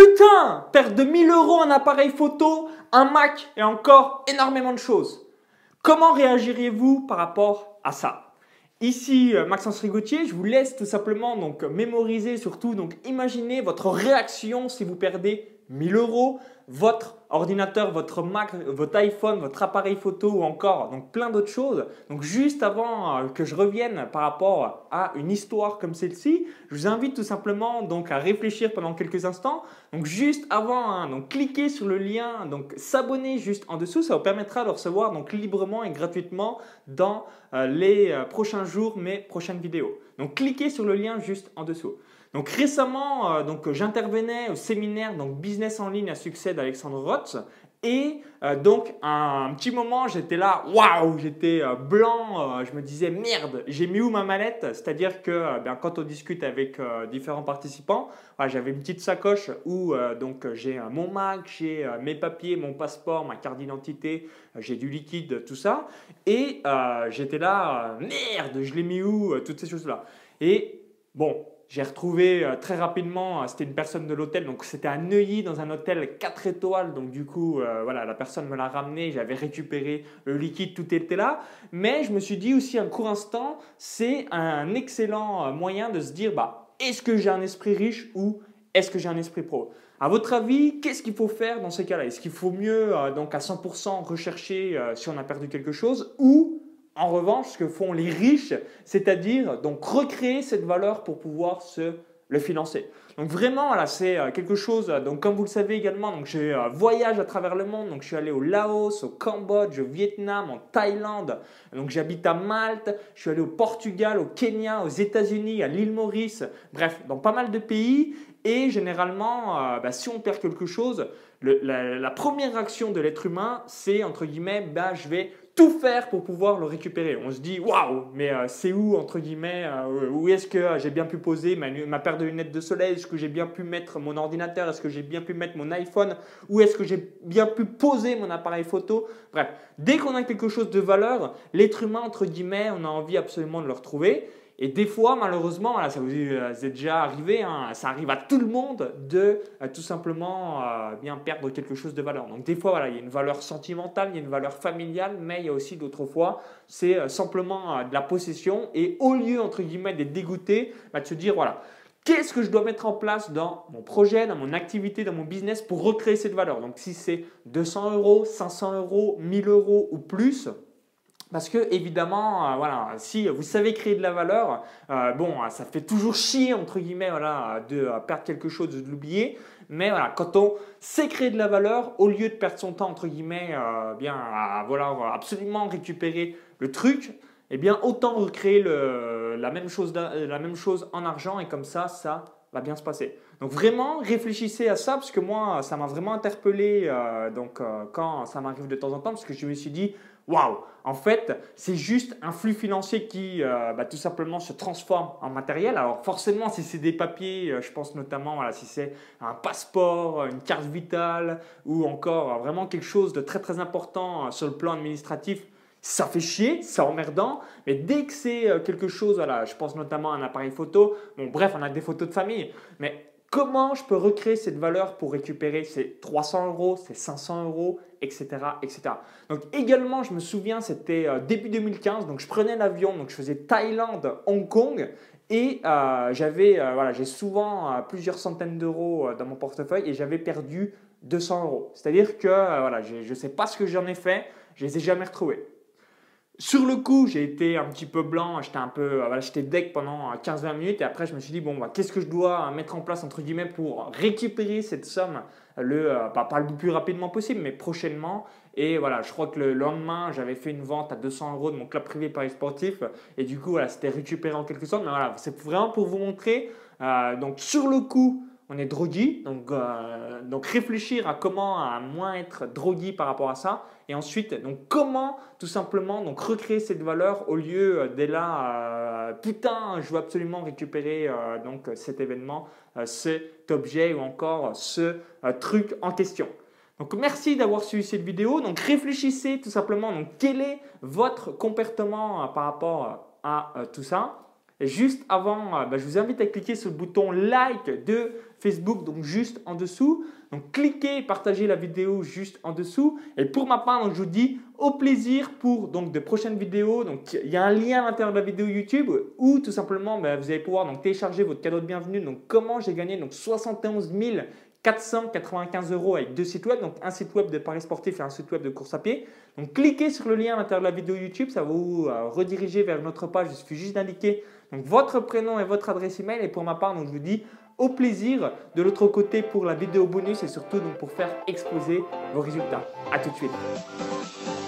putain, perdre de 1000 euros un appareil photo, un Mac et encore énormément de choses. Comment réagiriez-vous par rapport à ça? Ici euh, Maxence Rigotier, je vous laisse tout simplement donc mémoriser surtout donc imaginer votre réaction si vous perdez 1000 euros, votre ordinateur, votre Mac, votre iPhone, votre appareil photo ou encore donc plein d'autres choses. Donc juste avant euh, que je revienne par rapport à une histoire comme celle-ci, je vous invite tout simplement donc à réfléchir pendant quelques instants. Donc juste avant, hein, donc cliquez sur le lien, donc s'abonner juste en dessous, ça vous permettra de recevoir donc librement et gratuitement dans euh, les euh, prochains jours mes prochaines vidéos. Donc cliquez sur le lien juste en dessous. Donc récemment, euh, donc j'intervenais au séminaire donc business en ligne à succès d'Alexandre Roth et euh, donc un, petit moment j'étais là, waouh, j'étais euh, blanc, je me disais merde, j'ai mis où ma mallette? C'est-à-dire que ben, quand on discute avec différents participants, j'avais une petite sacoche où donc j'ai mon Mac, j'ai mes papiers, mon passeport, ma carte d'identité, j'ai du liquide, tout ça, et j'étais là, merde, je l'ai mis où Toutes ces choses là. Et bon, j'ai retrouvé euh, très rapidement, euh, c'était une personne de l'hôtel, donc c'était à Neuilly dans un hôtel 4 étoiles, donc du coup, euh, voilà, la personne me l'a ramené, j'avais récupéré le liquide, tout était là. Mais je me suis dit aussi un court instant, c'est un excellent moyen de se dire, bah, est-ce que j'ai un esprit riche ou est-ce que j'ai un esprit pro? À votre avis, qu'est-ce qu'il faut faire dans ces cas-là? Est-ce qu'il faut mieux, donc à 100% rechercher si on a perdu quelque chose ou en revanche, ce que font les riches, c'est-à-dire donc recréer cette valeur pour pouvoir se le financer. Donc vraiment, là, c'est euh, quelque chose, euh, donc comme vous le savez également, donc j'ai un euh, voyage à travers le monde, donc je suis allé au Laos, au Cambodge, au Vietnam, en Thaïlande, donc j'habite à Malte, je suis allé au Portugal, au Kenya, aux États-Unis, à l'île Maurice, bref, dans pas mal de pays, et généralement, bah, si on perd quelque chose, la, la, première action de l'être humain, c'est entre guillemets, bah, je vais faire pour pouvoir le récupérer. On se dit, waouh, mais euh, c'est où, entre guillemets, euh, où est-ce que euh, j'ai bien pu poser ma, ma paire de lunettes de soleil? Est-ce que j'ai bien pu mettre mon ordinateur? Est-ce que j'ai bien pu mettre mon iPhone? Où est-ce que j'ai bien pu poser mon appareil photo? Bref, dès qu'on a quelque chose de valeur, l'être humain, entre guillemets, on a envie absolument de le retrouver. Et des fois, malheureusement, ça vous est déjà arrivé, hein, ça arrive à tout le monde de euh, tout simplement euh, bien perdre quelque chose de valeur. Donc des fois, voilà, il y a une valeur sentimentale, il y a une valeur familiale, mais il y a aussi d'autres fois, c'est euh, simplement de la possession. Et au lieu, entre guillemets, d'être dégoûté, bah, de se dire, voilà, qu'est-ce que je dois mettre en place dans mon projet, dans mon activité, dans mon business pour recréer cette valeur? Donc si c'est 200 euros, 500 euros, 1000 euros ou plus, parce que évidemment, euh, voilà, si vous savez créer de la valeur, euh, bon, ça fait toujours chier entre guillemets, voilà, de euh, perdre quelque chose, de l'oublier. Mais voilà, quand on sait créer de la valeur, au lieu de perdre son temps entre guillemets, bien à voilà, absolument récupérer le truc, eh bien autant recréer la même chose en argent et comme ça, ça va bien se passer. Donc vraiment, réfléchissez à ça parce que moi, ça m'a vraiment interpellé donc, quand ça m'arrive de temps en temps parce que je me suis dit, waouh, en fait, c'est juste un flux financier qui euh, bah, tout simplement se transforme en matériel. Alors forcément, si c'est des papiers, euh, je pense notamment voilà, si c'est un passeport, une carte vitale ou encore euh, vraiment quelque chose de très très important sur le plan administratif, ça fait chier, c'est emmerdant, mais dès que c'est quelque chose, voilà, je pense notamment à un appareil photo, bon bref, on a des photos de famille, mais Comment je peux recréer cette valeur pour récupérer ces 300 euros, ces 500 euros, etc., etc. Donc également, je me souviens, c'était euh, début 2015, donc je prenais l'avion, donc je faisais Thaïlande, Hong Kong, et euh, j'avais, euh, j'ai souvent plusieurs centaines d'euros dans mon portefeuille et j'avais perdu 200 euros. C'est-à-dire que voilà, je ne sais pas ce que j'en ai fait, je les ai jamais retrouvés. Sur le coup, j'ai été un petit peu blanc, j'étais un peu, euh, voilà, j'étais deck pendant 15-20 euh, minutes et après je me suis dit bon, bah, qu'est-ce que je dois mettre en place entre guillemets pour récupérer cette somme le, euh, pas, le plus rapidement possible, mais prochainement. Et voilà, je crois que le lendemain, j'avais fait une vente à 200 euros de mon club privé Paris Sportif et du coup, voilà, c'était récupéré en quelque sorte. Mais voilà, c'est vraiment pour vous montrer. donc sur le coup, on est drogué, donc, euh, donc réfléchir à comment à moins être drogué par rapport à ça, et ensuite donc comment tout simplement donc recréer cette valeur au lieu euh, dès là euh, putain je veux absolument récupérer donc cet événement, cet objet ou encore ce truc en question. Donc merci d'avoir suivi cette vidéo. Donc réfléchissez tout simplement quel est votre comportement par rapport à tout ça. Juste avant, euh, bah, je vous invite à cliquer sur le bouton like de Facebook, donc juste en dessous. Donc cliquez, partagez la vidéo juste en dessous. Et pour ma part, je vous dis au plaisir pour donc, de prochaines vidéos. Donc il y a un lien à l'intérieur de la vidéo YouTube où tout simplement bah, vous allez pouvoir donc, télécharger votre cadeau de bienvenue. Donc comment j'ai gagné donc, 71 495 euros avec deux sites web, donc un site web de paris sportif et un site web de course à pied. Donc cliquez sur le lien à l'intérieur de la vidéo YouTube, ça va vous euh, rediriger vers notre page. Il suffit juste d'indiquer votre prénom et votre adresse email. Et pour ma part, donc, je vous dis au plaisir de l'autre côté pour la vidéo bonus et surtout donc, pour faire exploser vos résultats. A tout de suite.